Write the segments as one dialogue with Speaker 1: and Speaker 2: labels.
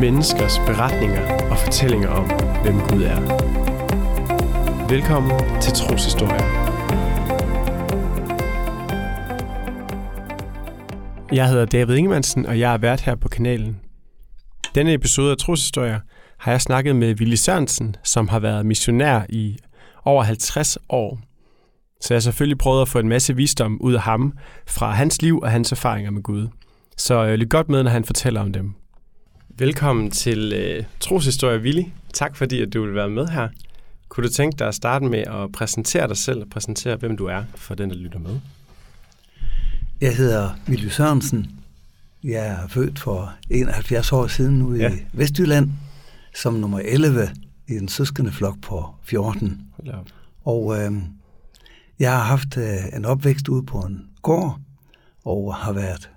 Speaker 1: menneskers beretninger og fortællinger om, hvem Gud er. Velkommen til Troshistorie. Jeg hedder David Ingemannsen, og jeg er vært her på kanalen. Denne episode af Troshistorie har jeg snakket med Willy Sørensen, som har været missionær i over 50 år. Så jeg har selvfølgelig prøvet at få en masse visdom ud af ham fra hans liv og hans erfaringer med Gud. Så øh, lyt godt med, når han fortæller om dem. Velkommen til øh, Troshistorie, Willy. Tak fordi, at du vil være med her. Kunne du tænke dig at starte med at præsentere dig selv og præsentere, hvem du er for den, der lytter med?
Speaker 2: Jeg hedder Willy Sørensen. Jeg er født for 71 år siden nu ja. i Vestjylland, som nummer 11 i en søskende flok på 14. Ja. Og øh, jeg har haft øh, en opvækst ude på en gård, og har været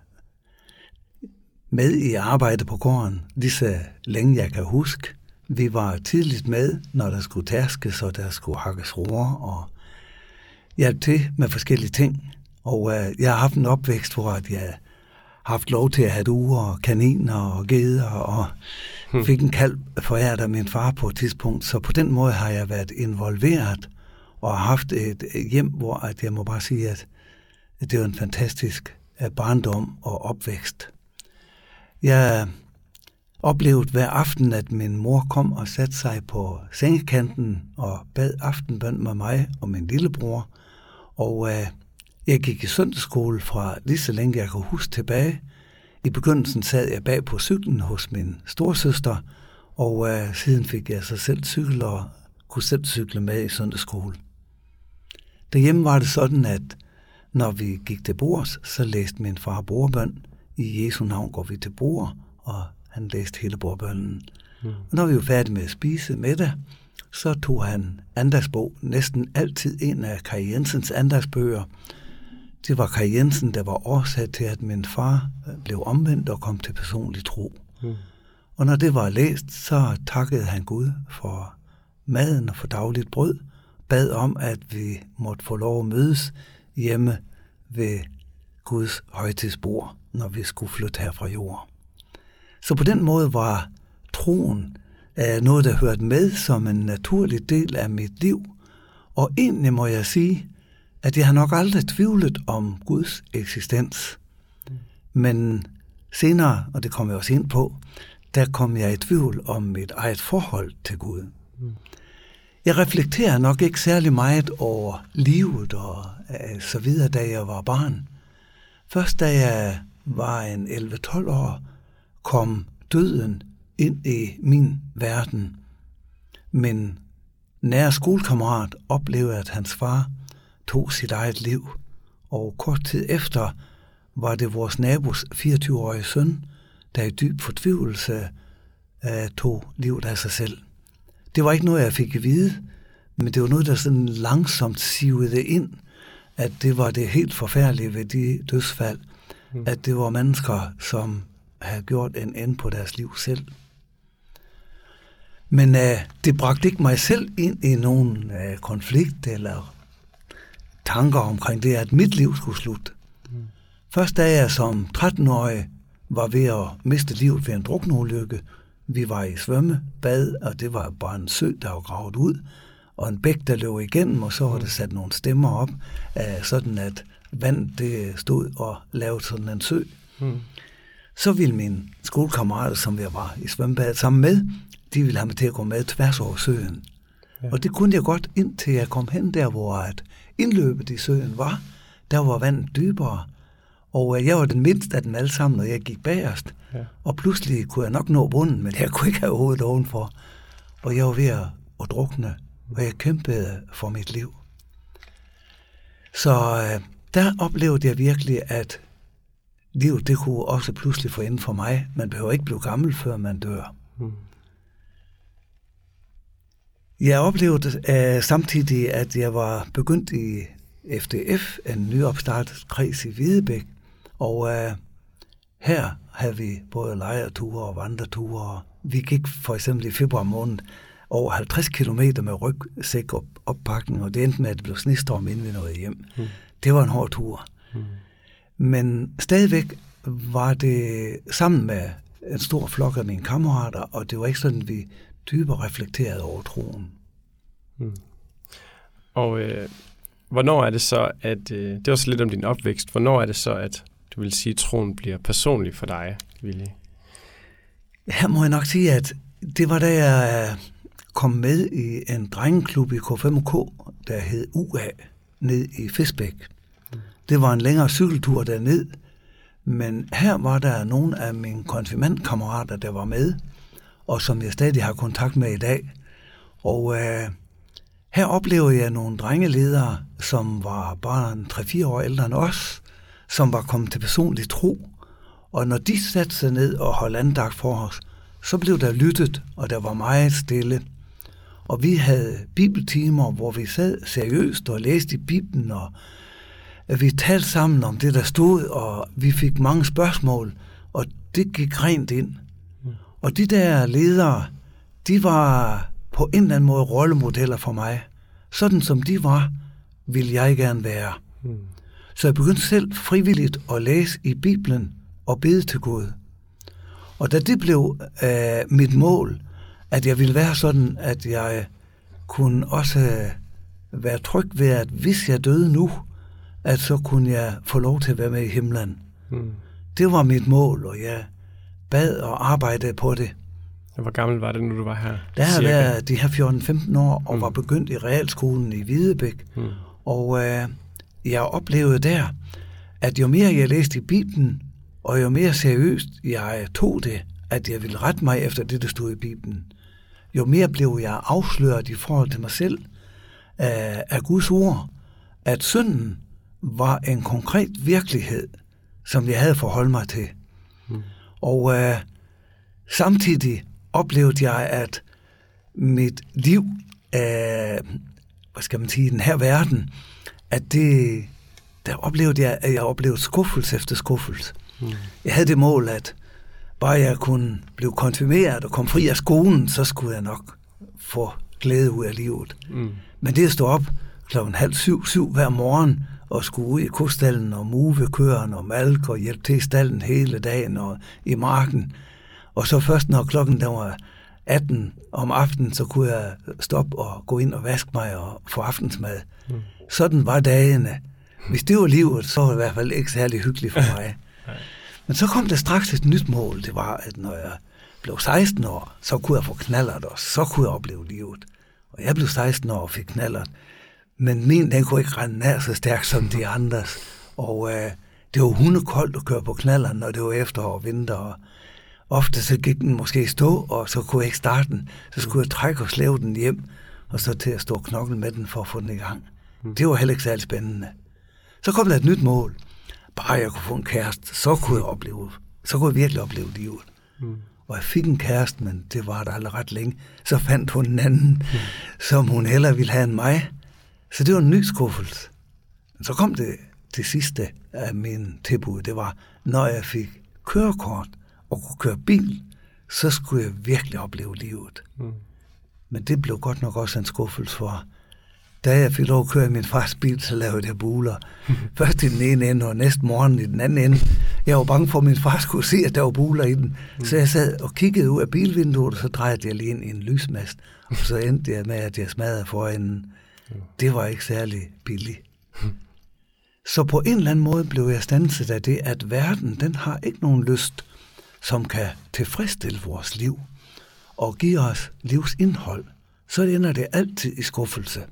Speaker 2: med i arbejde på gården, lige så længe jeg kan huske. Vi var tidligt med, når der skulle tærskes, og der skulle hakkes roer, og hjælpe til med forskellige ting. Og øh, jeg har haft en opvækst, hvor jeg har haft lov til at have duer, og kaniner og geder, og hmm. fik en kalv foræret af min far på et tidspunkt. Så på den måde har jeg været involveret, og har haft et hjem, hvor at jeg må bare sige, at det var en fantastisk øh, barndom og opvækst. Jeg oplevede hver aften, at min mor kom og satte sig på sengekanten og bad aftenbøn med mig og min lillebror. Og øh, jeg gik i søndagsskole fra lige så længe jeg kunne huske tilbage. I begyndelsen sad jeg bag på cyklen hos min storsøster, og øh, siden fik jeg så selv cykel og kunne selv cykle med i søndagsskole. Derhjemme var det sådan, at når vi gik til bords, så læste min far bordbøn, i Jesu navn går vi til bord, og han læste hele bordbønnen. Mm. Og når vi var færdige med at spise det, så tog han andagsbog, næsten altid en af Kai Jensens andagsbøger. Det var Kai Jensen, der var årsag til, at min far blev omvendt og kom til personlig tro. Mm. Og når det var læst, så takkede han Gud for maden og for dagligt brød, bad om, at vi måtte få lov at mødes hjemme ved Guds højtidsbord når vi skulle flytte her fra jorden. Så på den måde var troen øh, noget, der hørte med som en naturlig del af mit liv. Og egentlig må jeg sige, at jeg har nok aldrig tvivlet om Guds eksistens. Men senere, og det kommer jeg også ind på, der kom jeg i tvivl om mit eget forhold til Gud. Jeg reflekterer nok ikke særlig meget over livet og øh, så videre, da jeg var barn. Først da jeg var en 11-12 år, kom døden ind i min verden. Men nær skolekammerat oplevede, at hans far tog sit eget liv, og kort tid efter var det vores nabos 24-årige søn, der i dyb fortvivlelse øh, tog livet af sig selv. Det var ikke noget, jeg fik at vide, men det var noget, der sådan langsomt sivede ind, at det var det helt forfærdelige ved de dødsfald – mm. at det var mennesker, som havde gjort en ende på deres liv selv. Men uh, det bragte ikke mig selv ind i nogen uh, konflikt eller tanker omkring det, at mit liv skulle slutte. Mm. Først da jeg som 13-årig var ved at miste livet ved en drukneulykke, vi var i svømmebad, og det var bare en sø, der var gravet ud, og en bæk, der løb igennem, og så var der sat nogle stemmer op, uh, sådan at vand det stod og lavede sådan en sø. Mm. Så ville min skolekammerater, som jeg var i svømmebad sammen med, de ville have mig til at gå med tværs over søen. Ja. Og det kunne jeg godt, indtil jeg kom hen der, hvor at indløbet i søen var. Der var vandet dybere. Og øh, jeg var den mindste af dem alle sammen, og jeg gik bagerst. Ja. Og pludselig kunne jeg nok nå bunden, men jeg kunne ikke have hovedet ovenfor. Og jeg var ved at, at drukne, og jeg kæmpede for mit liv. Så øh, der oplevede jeg virkelig, at livet det kunne også pludselig få ind for mig. Man behøver ikke blive gammel, før man dør. Hmm. Jeg oplevede uh, samtidig, at jeg var begyndt i FDF, en nyopstartet kreds i Hvidebæk, og uh, her havde vi både lejerture og vandreture. Vi gik for eksempel i februar måned over 50 km med rygsæk og oppakning, og det endte med, at det blev snestorm, inden vi nåede hjem. Hmm det var en hård tur. Mm. Men stadigvæk var det sammen med en stor flok af mine kammerater, og det var ikke sådan, vi dybere reflekterede over troen.
Speaker 1: Mm. Og øh, hvornår er det så, at, øh, det er også lidt om din opvækst, hvornår er det så, at du vil sige, at troen bliver personlig for dig, Willy?
Speaker 2: Her må jeg nok sige, at det var da jeg øh, kom med i en drengeklub i K5K, der hed UA, ned i Fisbæk. Det var en længere cykeltur derned, men her var der nogle af mine konfirmandkammerater, der var med, og som jeg stadig har kontakt med i dag. Og øh, her oplevede jeg nogle drengeledere, som var bare 3-4 år ældre end os, som var kommet til personlig tro. Og når de satte sig ned og holdt andagt for os, så blev der lyttet, og der var meget stille. Og vi havde bibeltimer, hvor vi sad seriøst og læste i Bibelen, og vi talte sammen om det, der stod, og vi fik mange spørgsmål, og det gik rent ind. Og de der ledere, de var på en eller anden måde rollemodeller for mig. Sådan som de var, ville jeg gerne være. Så jeg begyndte selv frivilligt at læse i Bibelen og bede til Gud. Og da det blev øh, mit mål, at jeg ville være sådan, at jeg kunne også øh, være tryg ved, at hvis jeg døde nu, at så kunne jeg få lov til at være med i himlen. Mm. Det var mit mål, og jeg bad og arbejdede på det.
Speaker 1: Hvor gammel var det, nu du var her?
Speaker 2: Der har været de her 14-15 år, og mm. var begyndt i realskolen i Hvidebæk. Mm. Og øh, jeg oplevede der, at jo mere jeg læste i Bibelen, og jo mere seriøst jeg tog det, at jeg ville rette mig efter det, der stod i Bibelen, jo mere blev jeg afsløret i forhold til mig selv af, af Guds ord, at synden var en konkret virkelighed, som jeg havde forholdt mig til. Mm. Og øh, samtidig oplevede jeg, at mit liv, øh, hvad skal man sige, i den her verden, at det, der oplevede jeg, at jeg oplevede skuffelse efter skuffelse. Mm. Jeg havde det mål, at bare jeg kunne blive konfirmeret og komme fri af skolen, så skulle jeg nok få glæde ud af livet. Mm. Men det at stå op klokken halv syv, syv hver morgen og skulle ud i kostallen og move køerne og malke og hjælpe til i stallen hele dagen og i marken. Og så først når klokken der var 18 om aftenen, så kunne jeg stoppe og gå ind og vaske mig og få aftensmad. Mm. Sådan var dagene. Hvis det var livet, så var det i hvert fald ikke særlig hyggeligt for mig. Men så kom der straks et nyt mål. Det var, at når jeg blev 16 år, så kunne jeg få knallert, og så kunne jeg opleve livet. Og jeg blev 16 år og fik knallert. Men min, den kunne ikke rende nær så stærkt som de andres. Og øh, det var hundekoldt at køre på knalleren, når det var efterår og vinter. Og ofte så gik den måske stå, og så kunne jeg ikke starte den. Så skulle jeg trække og slæve den hjem, og så til at stå og knokle med den for at få den i gang. Mm. Det var heller ikke særlig spændende. Så kom der et nyt mål. Bare jeg kunne få en kæreste, så kunne jeg opleve, så kunne jeg virkelig opleve livet. Mm. Og jeg fik en kæreste, men det var der aldrig ret længe. Så fandt hun en anden, mm. som hun hellere ville have end mig. Så det var en ny skuffelse. Så kom det det sidste af min tilbud. Det var, når jeg fik kørekort og kunne køre bil, så skulle jeg virkelig opleve livet. Mm. Men det blev godt nok også en skuffelse for. Da jeg fik lov at køre i min fars bil, så lavede jeg buler. Først i den ene ende, og næste morgen i den anden ende. Jeg var bange for, at min far skulle se, at der var buler i den. Mm. Så jeg sad og kiggede ud af bilvinduet, og så drejede jeg lige ind i en lysmast. Og så endte jeg med, at jeg smadrede forenden. Det var ikke særlig billigt. Så på en eller anden måde blev jeg stanset af det, at verden, den har ikke nogen lyst, som kan tilfredsstille vores liv og give os livsindhold. Så ender det altid i skuffelse.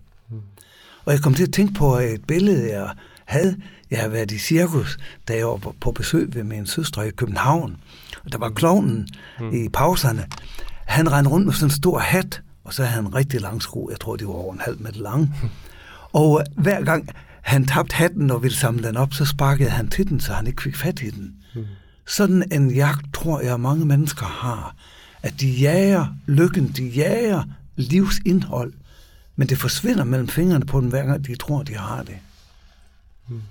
Speaker 2: Og jeg kom til at tænke på et billede, jeg havde. Jeg havde været i cirkus, da jeg var på besøg ved min søster i København. Og der var klovnen mm. i pauserne. Han rendte rundt med sådan en stor hat, og så havde han en rigtig lang sko. Jeg tror, det var over en halv meter lang. Og øh, hver gang han tabte hatten og ville samle den op, så sparkede han til den, så han ikke fik fat i den. Mm. Sådan en jagt tror jeg, mange mennesker har. At de jager lykken, de jager livsindhold, men det forsvinder mellem fingrene på dem, hver gang de tror, de har det. Mm.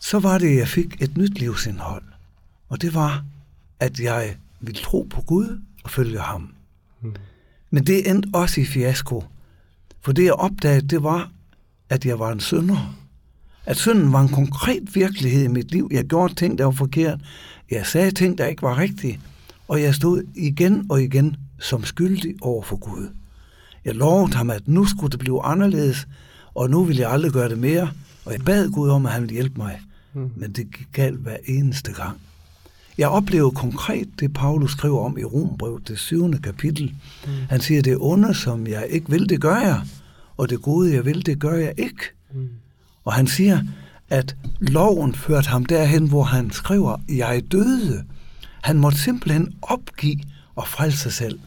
Speaker 2: Så var det, at jeg fik et nyt livsindhold. Og det var, at jeg ville tro på Gud og følge ham. Mm. Men det endte også i fiasko. For det, jeg opdagede, det var, at jeg var en synder. At synden var en konkret virkelighed i mit liv. Jeg gjorde ting, der var forkert. Jeg sagde ting, der ikke var rigtige. Og jeg stod igen og igen som skyldig over for Gud. Jeg lovede ham, at nu skulle det blive anderledes, og nu ville jeg aldrig gøre det mere, og jeg bad Gud om, at han ville hjælpe mig. Mm. Men det gik galt hver eneste gang. Jeg oplever konkret det, Paulus skriver om i Rombrev, det syvende kapitel. Mm. Han siger, det onde, som jeg ikke vil, det gør jeg, og det gode, jeg vil, det gør jeg ikke. Mm. Og han siger, at loven førte ham derhen, hvor han skriver, jeg døde. Han måtte simpelthen opgive og frelse sig selv.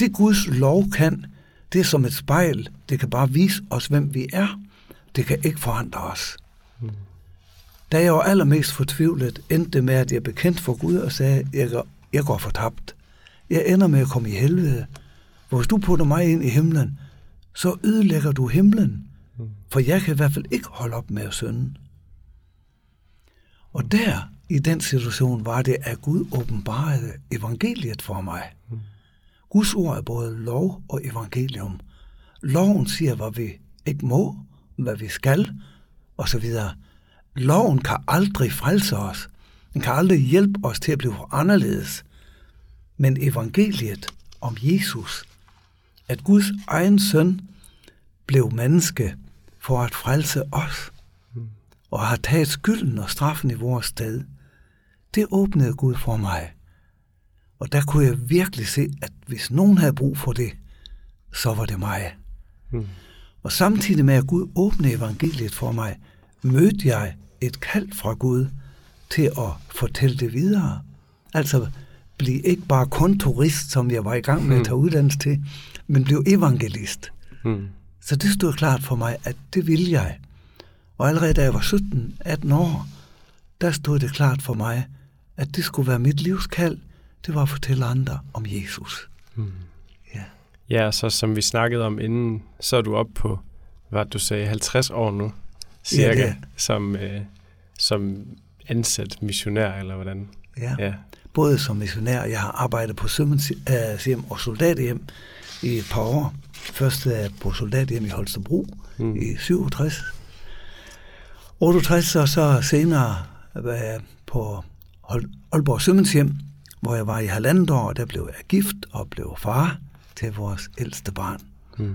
Speaker 2: Det Guds lov kan, det er som et spejl. Det kan bare vise os, hvem vi er. Det kan ikke forandre os. Da jeg var allermest fortvivlet, endte det med, at jeg bekendte for Gud og sagde, jeg går, jeg går fortabt. Jeg ender med at komme i helvede. Hvis du putter mig ind i himlen, så ødelægger du himlen. For jeg kan i hvert fald ikke holde op med at synde. Og der, i den situation, var det, at Gud åbenbarede evangeliet for mig. Guds ord er både lov og evangelium. Loven siger, hvad vi ikke må, hvad vi skal, og så videre. Loven kan aldrig frelse os. Den kan aldrig hjælpe os til at blive anderledes. Men evangeliet om Jesus, at Guds egen søn blev menneske for at frelse os, og har taget skylden og straffen i vores sted, det åbnede Gud for mig. Og der kunne jeg virkelig se, at hvis nogen havde brug for det, så var det mig. Mm. Og samtidig med at Gud åbnede evangeliet for mig, mødte jeg et kald fra Gud til at fortælle det videre. Altså blive ikke bare kun turist, som jeg var i gang med at tage uddannelse til, men blive evangelist. Mm. Så det stod klart for mig, at det ville jeg. Og allerede da jeg var 17-18 år, der stod det klart for mig, at det skulle være mit livskald, det var at fortælle andre om Jesus. Hmm.
Speaker 1: Ja. ja, så som vi snakkede om inden, så er du op på, hvad du sagde, 50 år nu, cirka, ja, som, øh, som ansat missionær, eller hvordan?
Speaker 2: Ja. ja, både som missionær, jeg har arbejdet på sømandshjem og soldathjem i et par år. Først på soldathjem i Holstebro mm. i 67. 68 og så senere på Aalborg Sømandshjem, hvor jeg var i halvandet år, og der blev jeg gift og blev far til vores ældste barn. Mm.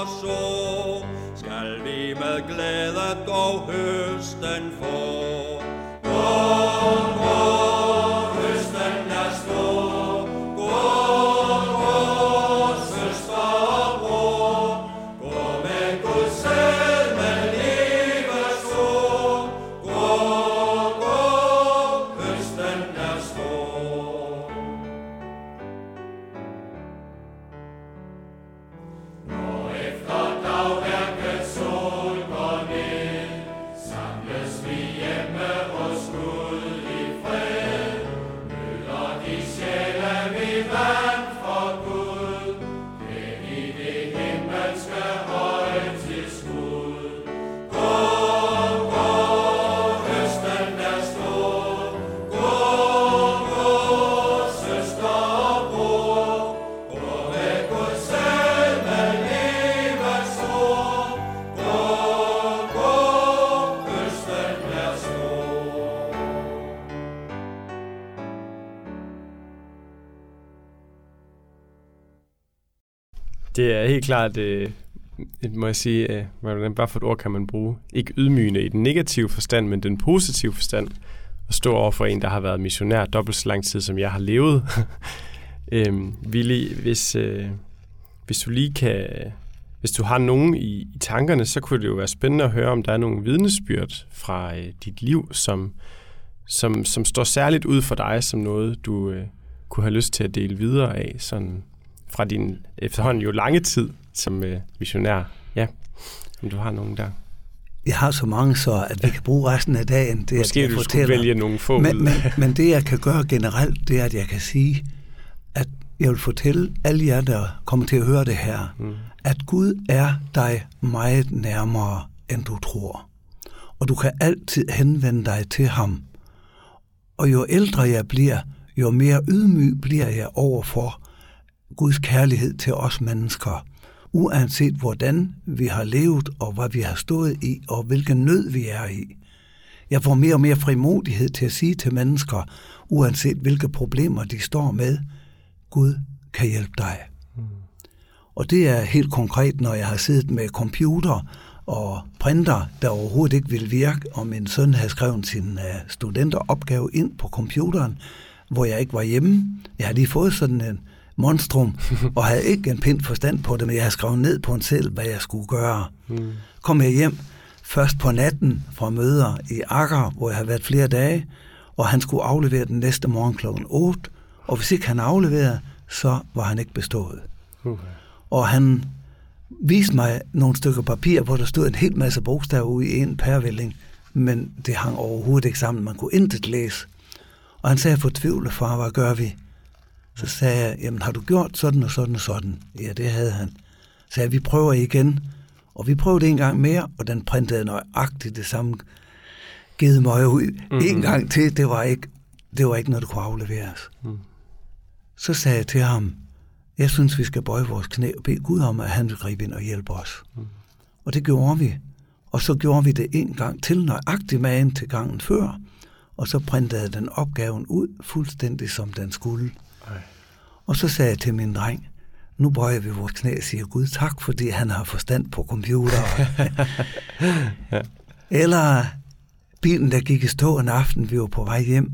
Speaker 3: Og så, skal vi med glæde gå høsten
Speaker 1: for. Kom, kom. Helt klart, øh, må jeg sige, øh, hvordan bare for et ord kan man bruge, ikke ydmygende i den negative forstand, men den positive forstand, at stå over for en, der har været missionær dobbelt så lang tid, som jeg har levet. øhm, Willy, hvis, øh, hvis du lige kan, hvis du har nogen i, i tankerne, så kunne det jo være spændende at høre, om der er nogle vidnesbyrd fra øh, dit liv, som, som, som står særligt ud for dig som noget, du øh, kunne have lyst til at dele videre af, sådan fra din efterhånden jo lange tid som øh, missionær. Ja, om du har nogen der.
Speaker 2: Jeg har så mange, så at vi kan bruge resten af dagen.
Speaker 1: Det, Måske at du fortæller. skulle vælge nogle få
Speaker 2: men, men, men det, jeg kan gøre generelt, det er, at jeg kan sige, at jeg vil fortælle alle jer, der kommer til at høre det her, mm. at Gud er dig meget nærmere, end du tror. Og du kan altid henvende dig til ham. Og jo ældre jeg bliver, jo mere ydmyg bliver jeg overfor Guds kærlighed til os mennesker. Uanset hvordan vi har levet, og hvad vi har stået i, og hvilken nød vi er i. Jeg får mere og mere frimodighed til at sige til mennesker, uanset hvilke problemer de står med, Gud kan hjælpe dig. Mm. Og det er helt konkret, når jeg har siddet med computer og printer, der overhovedet ikke vil virke, og min søn havde skrevet sin uh, studenteropgave ind på computeren, hvor jeg ikke var hjemme. Jeg har lige fået sådan en monstrum, og havde ikke en pind forstand på det, men jeg havde skrevet ned på en selv, hvad jeg skulle gøre. Mm. Kom jeg hjem først på natten fra møder i Akker, hvor jeg havde været flere dage, og han skulle aflevere den næste morgen kl. 8, og hvis ikke han afleverede, så var han ikke bestået. Okay. Og han viste mig nogle stykker papir, hvor der stod en hel masse bogstaver ude i en pærvælling, men det hang overhovedet ikke sammen. Man kunne intet læse. Og han sagde fortvivlet, far, hvad gør vi? Så sagde jeg, jamen har du gjort sådan og sådan og sådan? Ja, det havde han. Så sagde vi prøver igen. Og vi prøvede en gang mere, og den printede nøjagtigt det samme givet mig ud mm-hmm. en gang til. Det var ikke, det var ikke noget, der kunne afleveres. Mm. Så sagde jeg til ham, jeg synes, vi skal bøje vores knæ og bede Gud om, at han vil gribe ind og hjælpe os. Mm. Og det gjorde vi. Og så gjorde vi det en gang til, nøjagtigt magen til gangen før. Og så printede den opgaven ud fuldstændig som den skulle. Og så sagde jeg til min dreng, nu bøjer vi vores knæ og siger Gud tak, fordi han har forstand på computer. ja. Eller bilen, der gik i stå en aften, vi var på vej hjem.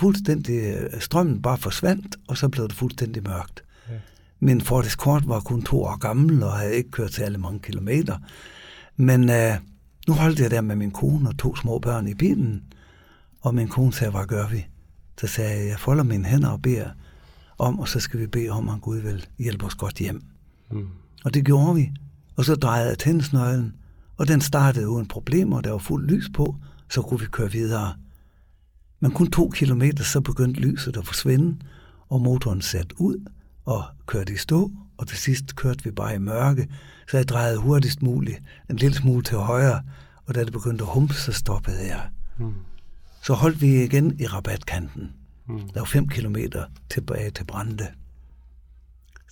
Speaker 2: Fuldstændig, øh, strømmen bare forsvandt, og så blev det fuldstændig mørkt. Ja. Min Ford Escort var kun to år gammel, og havde ikke kørt alle mange kilometer. Men øh, nu holdt jeg der med min kone og to små børn i bilen, og min kone sagde, hvad gør vi? Så sagde jeg, jeg folder mine hænder og beder, om, og så skal vi bede om, at Gud vil hjælpe os godt hjem. Mm. Og det gjorde vi. Og så drejede jeg tændsnøglen, og den startede uden problemer, der var fuld lys på, så kunne vi køre videre. Men kun to kilometer, så begyndte lyset at forsvinde, og motoren satte ud og kørte i stå, og til sidst kørte vi bare i mørke, så jeg drejede hurtigst muligt en lille smule til højre, og da det begyndte at humpe, så stoppede jeg. Mm. Så holdt vi igen i rabatkanten. Mm. Der var fem kilometer tilbage til Brande.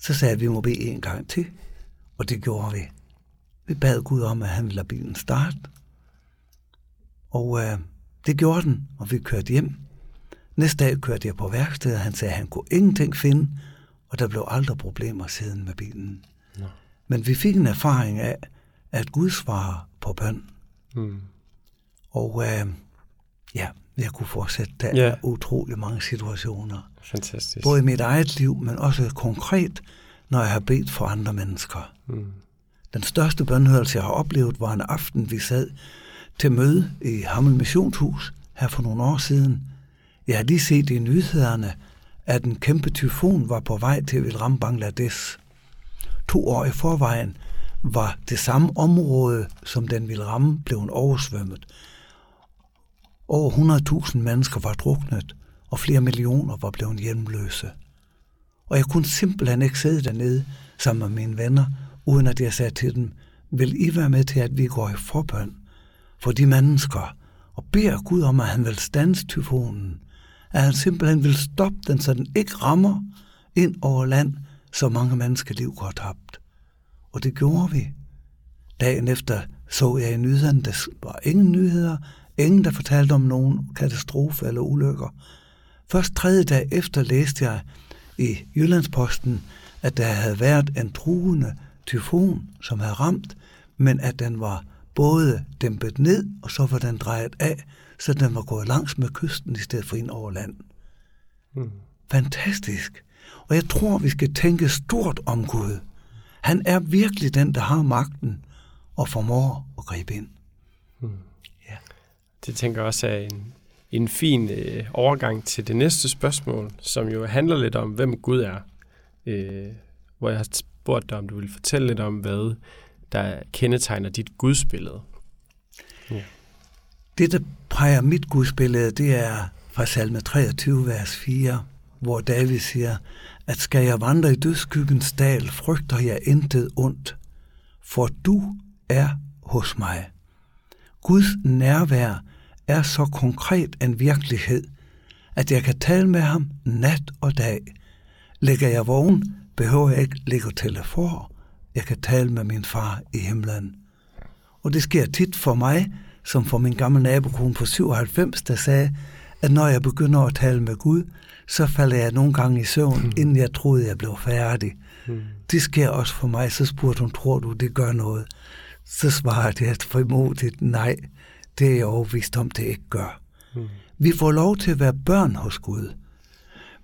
Speaker 2: Så sagde jeg, at vi må bede en gang til, og det gjorde vi. Vi bad Gud om, at han ville lade bilen starte. Og øh, det gjorde den, og vi kørte hjem. Næste dag kørte jeg på værkstedet, og han sagde, at han kunne ingenting finde, og der blev aldrig problemer siden med bilen. No. Men vi fik en erfaring af, at Gud svarer på bøn. Mm. Og øh, ja, jeg kunne fortsætte. Der ja. er utrolig mange situationer.
Speaker 1: Fantastisk.
Speaker 2: Både i mit eget liv, men også konkret, når jeg har bedt for andre mennesker. Mm. Den største bønhørelse, jeg har oplevet, var en aften, vi sad til møde i Hammel Missionshus her for nogle år siden. Jeg har lige set i nyhederne, at en kæmpe tyfon var på vej til at ramme Bangladesh. To år i forvejen var det samme område, som den ville ramme, blevet oversvømmet. Over 100.000 mennesker var druknet, og flere millioner var blevet hjemløse. Og jeg kunne simpelthen ikke sidde dernede sammen med mine venner, uden at jeg sagde til dem, vil I være med til, at vi går i forbøn for de mennesker, og beder Gud om, at han vil stanse tyfonen, at han simpelthen vil stoppe den, så den ikke rammer ind over land, så mange menneskeliv går tabt. Og det gjorde vi. Dagen efter så jeg i nyhederne, der var ingen nyheder, Ingen, der fortalte om nogen katastrofe eller ulykker. Først tredje dag efter læste jeg i Jyllandsposten, at der havde været en truende tyfon, som havde ramt, men at den var både dæmpet ned, og så var den drejet af, så den var gået langs med kysten i stedet for ind over land. Mm. Fantastisk. Og jeg tror, vi skal tænke stort om Gud. Han er virkelig den, der har magten og formår at gribe ind.
Speaker 1: Mm. Det tænker jeg også er en, en fin øh, overgang til det næste spørgsmål, som jo handler lidt om, hvem Gud er. Øh, hvor jeg har spurgt dig, om du ville fortælle lidt om, hvad der kendetegner dit gudsbillede.
Speaker 2: Ja. Det, der præger mit gudsbillede, det er fra salme 23, vers 4, hvor David siger, at skal jeg vandre i dødskyggens dal, frygter jeg intet ondt, for du er hos mig. Guds nærvær er så konkret en virkelighed, at jeg kan tale med ham nat og dag. Lægger jeg vågen, behøver jeg ikke ligge telefon. Jeg kan tale med min far i himlen. Og det sker tit for mig, som for min gamle nabokone på 97, der sagde, at når jeg begynder at tale med Gud, så falder jeg nogle gange i søvn, mm. inden jeg troede, jeg blev færdig. Mm. Det sker også for mig. Så spurgte hun, tror du, det gør noget? Så svarede jeg frimodigt, nej, det er jeg overvist om, det ikke gør. Mm. Vi får lov til at være børn hos Gud.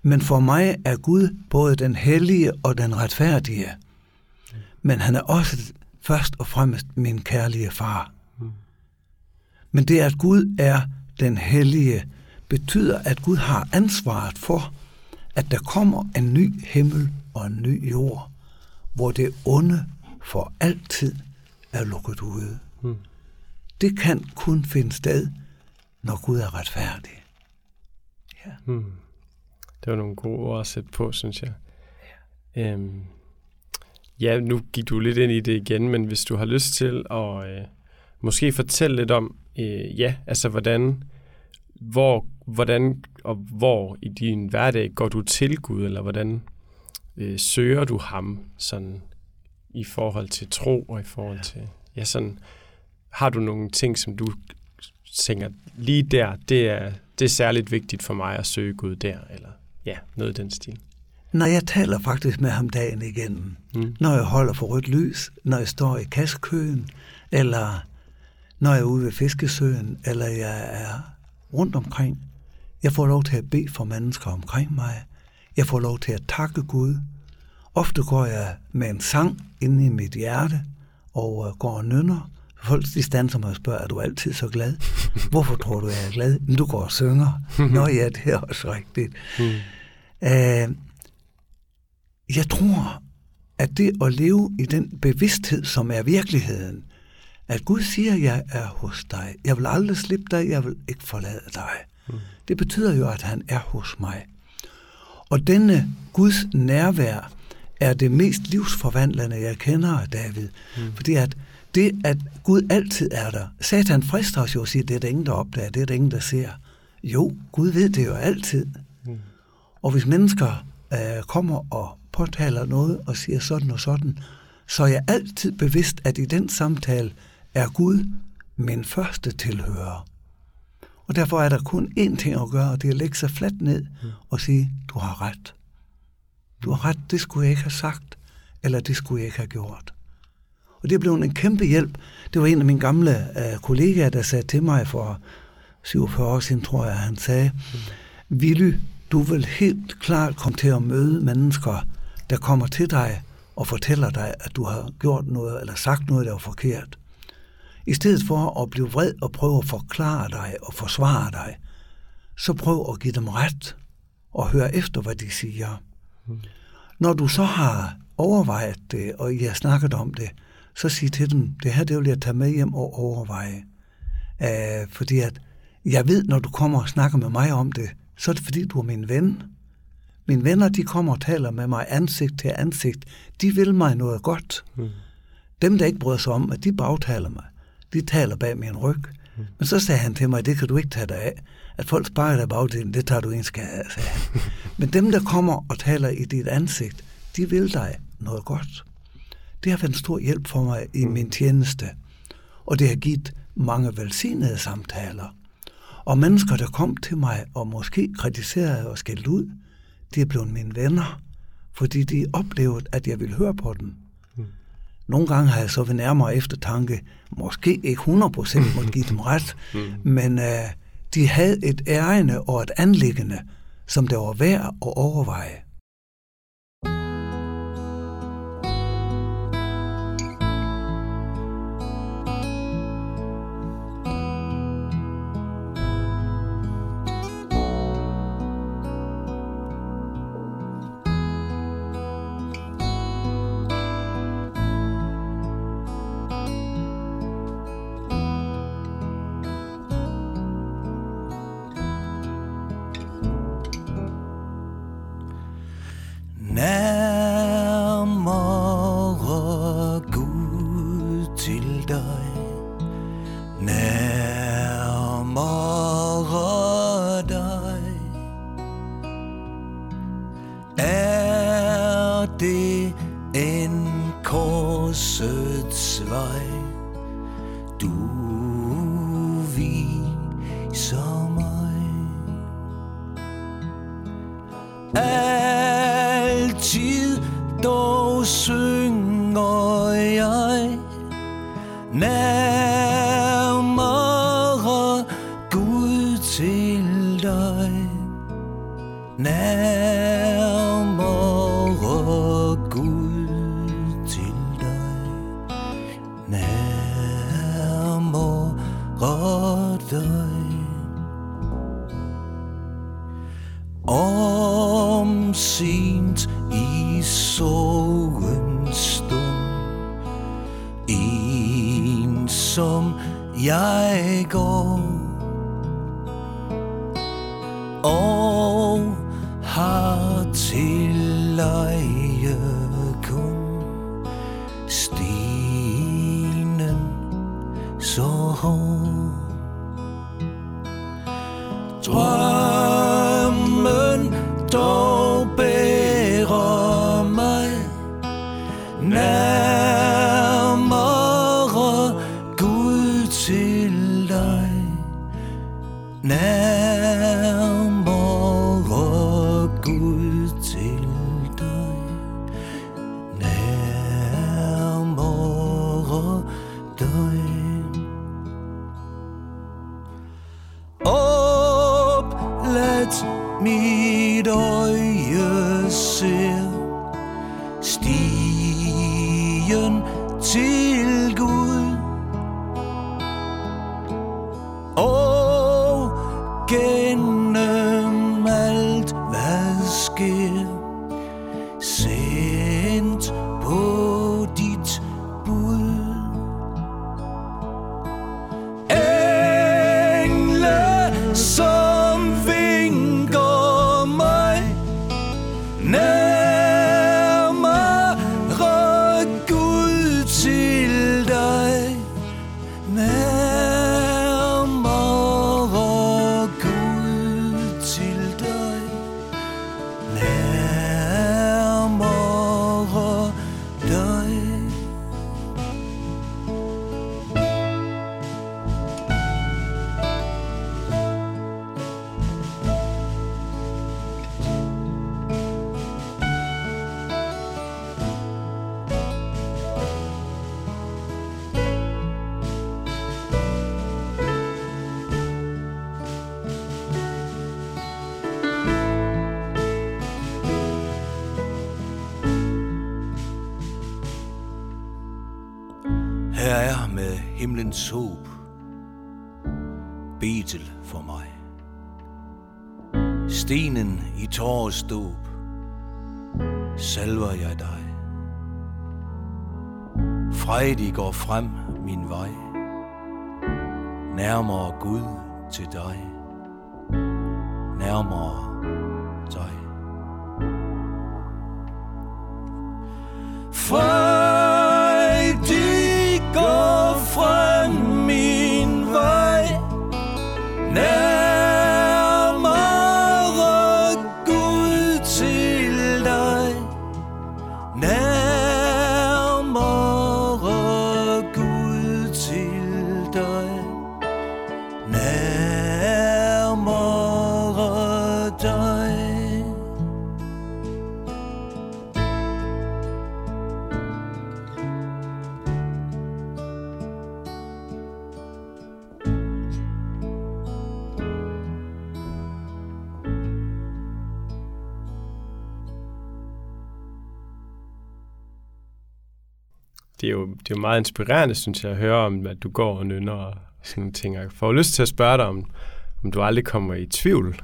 Speaker 2: Men for mig er Gud både den hellige og den retfærdige. Mm. Men han er også først og fremmest min kærlige far. Mm. Men det, at Gud er den hellige, betyder, at Gud har ansvaret for, at der kommer en ny himmel og en ny jord, hvor det onde for altid er lukket ude. Det kan kun finde sted, når Gud er retfærdig.
Speaker 1: Ja. Hmm. Det var nogle gode ord at sætte på, synes jeg. Ja. Øhm, ja, nu gik du lidt ind i det igen, men hvis du har lyst til at øh, måske fortælle lidt om, øh, ja, altså hvordan, hvor, hvordan og hvor i din hverdag går du til Gud, eller hvordan øh, søger du ham sådan i forhold til tro og i forhold ja. til, ja sådan, har du nogle ting, som du tænker, lige der, det er, det er særligt vigtigt for mig at søge Gud der, eller ja, noget i den stil?
Speaker 2: Når jeg taler faktisk med ham dagen igennem, mm. når jeg holder for rødt lys, når jeg står i kaskekøen, eller når jeg er ude ved fiskesøen, eller jeg er rundt omkring. Jeg får lov til at bede for mennesker omkring mig. Jeg får lov til at takke Gud. Ofte går jeg med en sang inde i mit hjerte, og øh, går og nynner. Folk de standser mig og spørger, er du altid så glad? Hvorfor tror du, jeg er glad? Men du går og synger. Nå ja, det er også rigtigt. Mm. Uh, jeg tror, at det at leve i den bevidsthed, som er virkeligheden, at Gud siger, jeg er hos dig. Jeg vil aldrig slippe dig, jeg vil ikke forlade dig. Mm. Det betyder jo, at han er hos mig. Og denne Guds nærvær er det mest livsforvandlende, jeg kender David. Mm. Fordi at det, at Gud altid er der. Satan frister os jo at sige, det er der ingen, der opdager, det er der ingen, der ser. Jo, Gud ved det jo altid. Mm. Og hvis mennesker øh, kommer og påtaler noget og siger sådan og sådan, så er jeg altid bevidst, at i den samtale er Gud min første tilhører. Og derfor er der kun én ting at gøre, og det er at lægge sig fladt ned og sige, du har ret. Du har ret, det skulle jeg ikke have sagt, eller det skulle jeg ikke have gjort. Og det blev en kæmpe hjælp. Det var en af mine gamle uh, kollegaer, der sagde til mig for 47 år siden, tror jeg, han sagde, Willy, du vil helt klart komme til at møde mennesker, der kommer til dig og fortæller dig, at du har gjort noget eller sagt noget, der var forkert. I stedet for at blive vred og prøve at forklare dig og forsvare dig, så prøv at give dem ret og høre efter, hvad de siger. Mm. Når du så har overvejet det, og I har snakket om det, så sig til dem, det her det vil jeg tage med hjem og overveje. Uh, fordi at jeg ved, når du kommer og snakker med mig om det, så er det fordi, du er min ven. Mine venner, de kommer og taler med mig ansigt til ansigt. De vil mig noget godt. Mm. Dem, der ikke bryder sig om, at de bagtaler mig de taler bag min ryg. Mm. Men så sagde han til mig, det kan du ikke tage dig af. At folk sparer dig bagdelen, det tager du ikke af, sagde han. Men dem, der kommer og taler i dit ansigt, de vil dig noget godt det har været en stor hjælp for mig i mm. min tjeneste. Og det har givet mange velsignede samtaler. Og mennesker, der kom til mig og måske kritiserede og skældte ud, de er blevet mine venner, fordi de oplevede, at jeg ville høre på dem. Mm. Nogle gange har jeg så ved nærmere eftertanke, måske ikke 100% måtte give dem ret, mm. men øh, de havde et ærende og et anlæggende, som det var værd at overveje.
Speaker 4: jeg går. Og har til leje kun Stenen så hård. Drøm frejdig går frem min vej, nærmere Gud til dig, nærmere
Speaker 1: meget inspirerende, synes jeg, at høre om, at du går og nynner og sådan nogle ting. Jeg får lyst til at spørge dig, om, om du aldrig kommer i tvivl.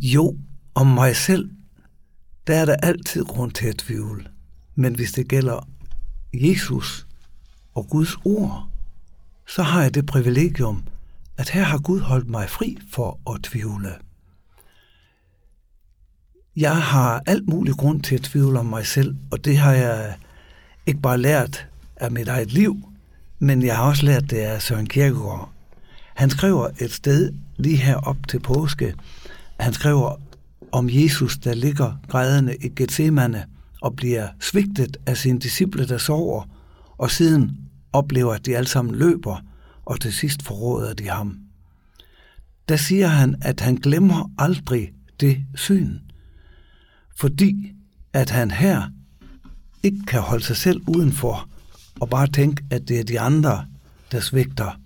Speaker 2: Jo, om mig selv, der er der altid grund til at tvivle. Men hvis det gælder Jesus og Guds ord, så har jeg det privilegium, at her har Gud holdt mig fri for at tvivle. Jeg har alt mulig grund til at tvivle om mig selv, og det har jeg ikke bare lært af mit eget liv, men jeg har også lært det af Søren Kierkegaard. Han skriver et sted lige her op til påske, han skriver om Jesus, der ligger grædende i Gethsemane og bliver svigtet af sine disciple, der sover, og siden oplever, at de alle sammen løber, og til sidst forråder de ham. Der siger han, at han glemmer aldrig det syn, fordi at han her ikke kan holde sig selv udenfor og bare tænke, at det er de andre, der svigter.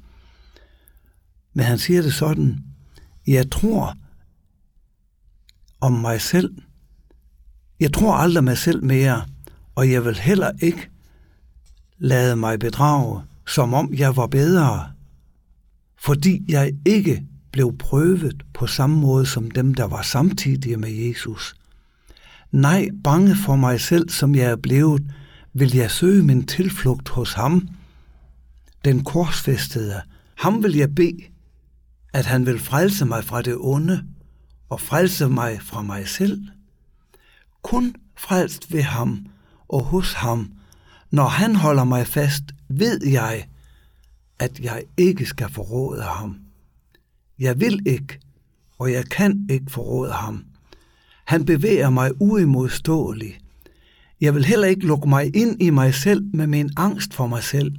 Speaker 2: Men han siger det sådan, jeg tror om mig selv, jeg tror aldrig mig selv mere, og jeg vil heller ikke lade mig bedrage, som om jeg var bedre, fordi jeg ikke blev prøvet på samme måde som dem, der var samtidige med Jesus. Nej, bange for mig selv, som jeg er blevet, vil jeg søge min tilflugt hos ham, den korsfæstede. Ham vil jeg bede, at han vil frelse mig fra det onde og frelse mig fra mig selv. Kun frelst ved ham og hos ham, når han holder mig fast, ved jeg, at jeg ikke skal forråde ham. Jeg vil ikke, og jeg kan ikke forråde ham. Han bevæger mig uimodståeligt. Jeg vil heller ikke lukke mig ind i mig selv med min angst for mig selv,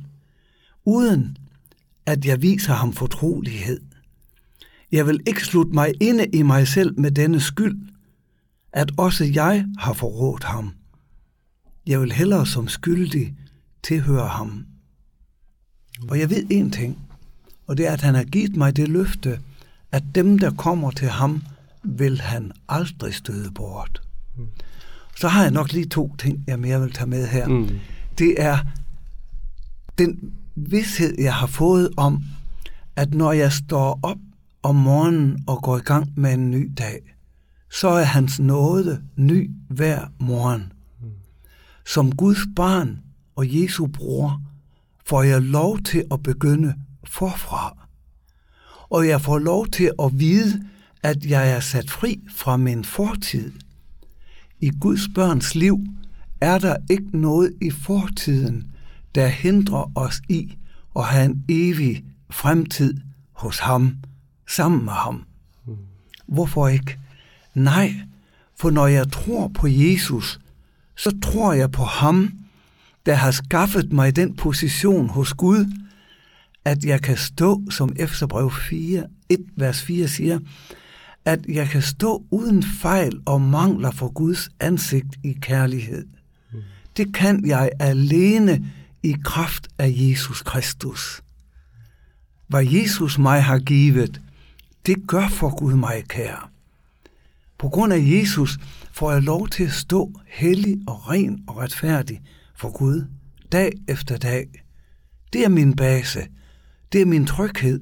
Speaker 2: uden at jeg viser ham fortrolighed. Jeg vil ikke slutte mig inde i mig selv med denne skyld, at også jeg har forrådt ham. Jeg vil hellere som skyldig tilhøre ham. Og jeg ved en ting, og det er, at han har givet mig det løfte, at dem, der kommer til ham, vil han aldrig støde bort. Så har jeg nok lige to ting, jeg mere vil tage med her. Mm. Det er den vidshed, jeg har fået om, at når jeg står op om morgenen og går i gang med en ny dag, så er hans nåde ny hver morgen. Som Guds barn og Jesu bror får jeg lov til at begynde forfra. Og jeg får lov til at vide, at jeg er sat fri fra min fortid. I Guds børns liv er der ikke noget i fortiden, der hindrer os i at have en evig fremtid hos ham, sammen med ham. Hvorfor ikke? Nej, for når jeg tror på Jesus, så tror jeg på ham, der har skaffet mig den position hos Gud, at jeg kan stå, som Efterbrev 4, 1 vers 4 siger, at jeg kan stå uden fejl og mangler for Guds ansigt i kærlighed. Det kan jeg alene i kraft af Jesus Kristus. Hvad Jesus mig har givet, det gør for Gud mig kær. På grund af Jesus får jeg lov til at stå hellig og ren og retfærdig for Gud dag efter dag. Det er min base. Det er min tryghed.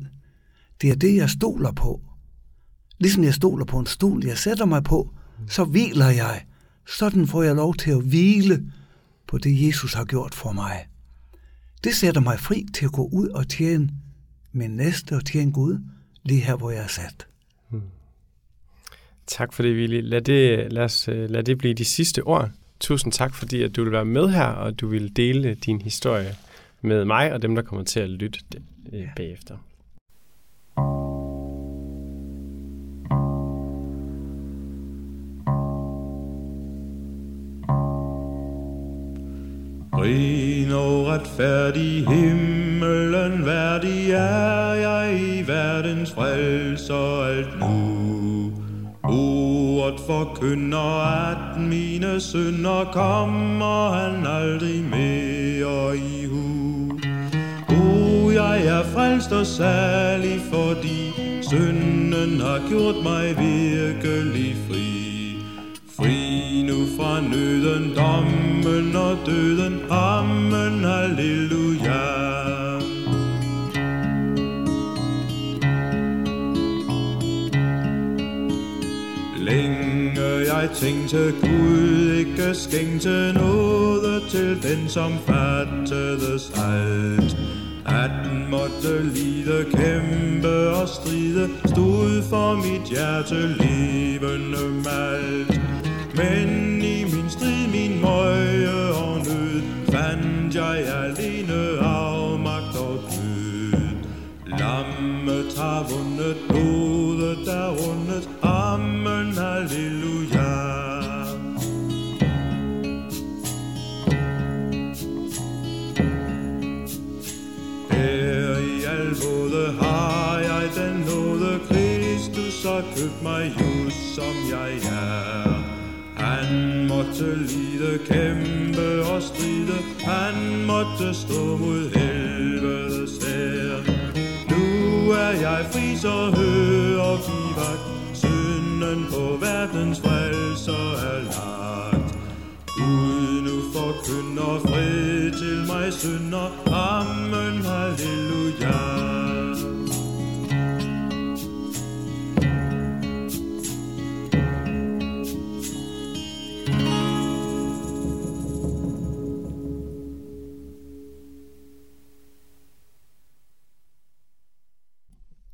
Speaker 2: Det er det, jeg stoler på. Ligesom jeg stoler på en stol, jeg sætter mig på, så hviler jeg. Sådan får jeg lov til at hvile på det, Jesus har gjort for mig. Det sætter mig fri til at gå ud og tjene min næste og tjene Gud lige her, hvor jeg er sat. Hmm.
Speaker 1: Tak for det, Willy. Lad det, lad, os, øh, lad det blive de sidste ord. Tusind tak, fordi at du vil være med her, og du vil dele din historie med mig og dem, der kommer til at lytte det, øh, bagefter.
Speaker 3: Ren og retfærdig himmelen værdig er jeg i verdens frelser alt nu. Ordet forkynder, at mine synder kommer han aldrig mere i hu. O, jeg er frelst og særlig, fordi synden har gjort mig virkelig fri fra nøden, dommen og døden. Amen, halleluja. Længe jeg tænkte, Gud ikke skænkte noget til den, som fattedes alt. At måtte lide, kæmpe og stride, stod for mit hjerte levende malt. Men Lammet har vundet, blodet der rundet, amen, halleluja. Her i al både har jeg den nåde, Kristus har købt mig just som jeg er. Han måtte lide, kæmpe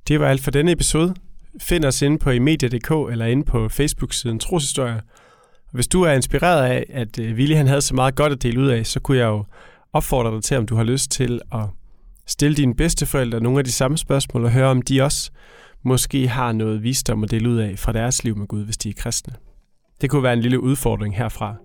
Speaker 1: Det var alt for denne episode. Find os inde på imedia.dk eller inde på Facebook-siden Troshistorier. Hvis du er inspireret af, at øh, Willy han havde så meget godt at dele ud af, så kunne jeg jo opfordre dig til, om du har lyst til at stille dine bedsteforældre nogle af de samme spørgsmål og høre, om de også måske har noget visdom at dele ud af fra deres liv med Gud, hvis de er kristne. Det kunne være en lille udfordring herfra.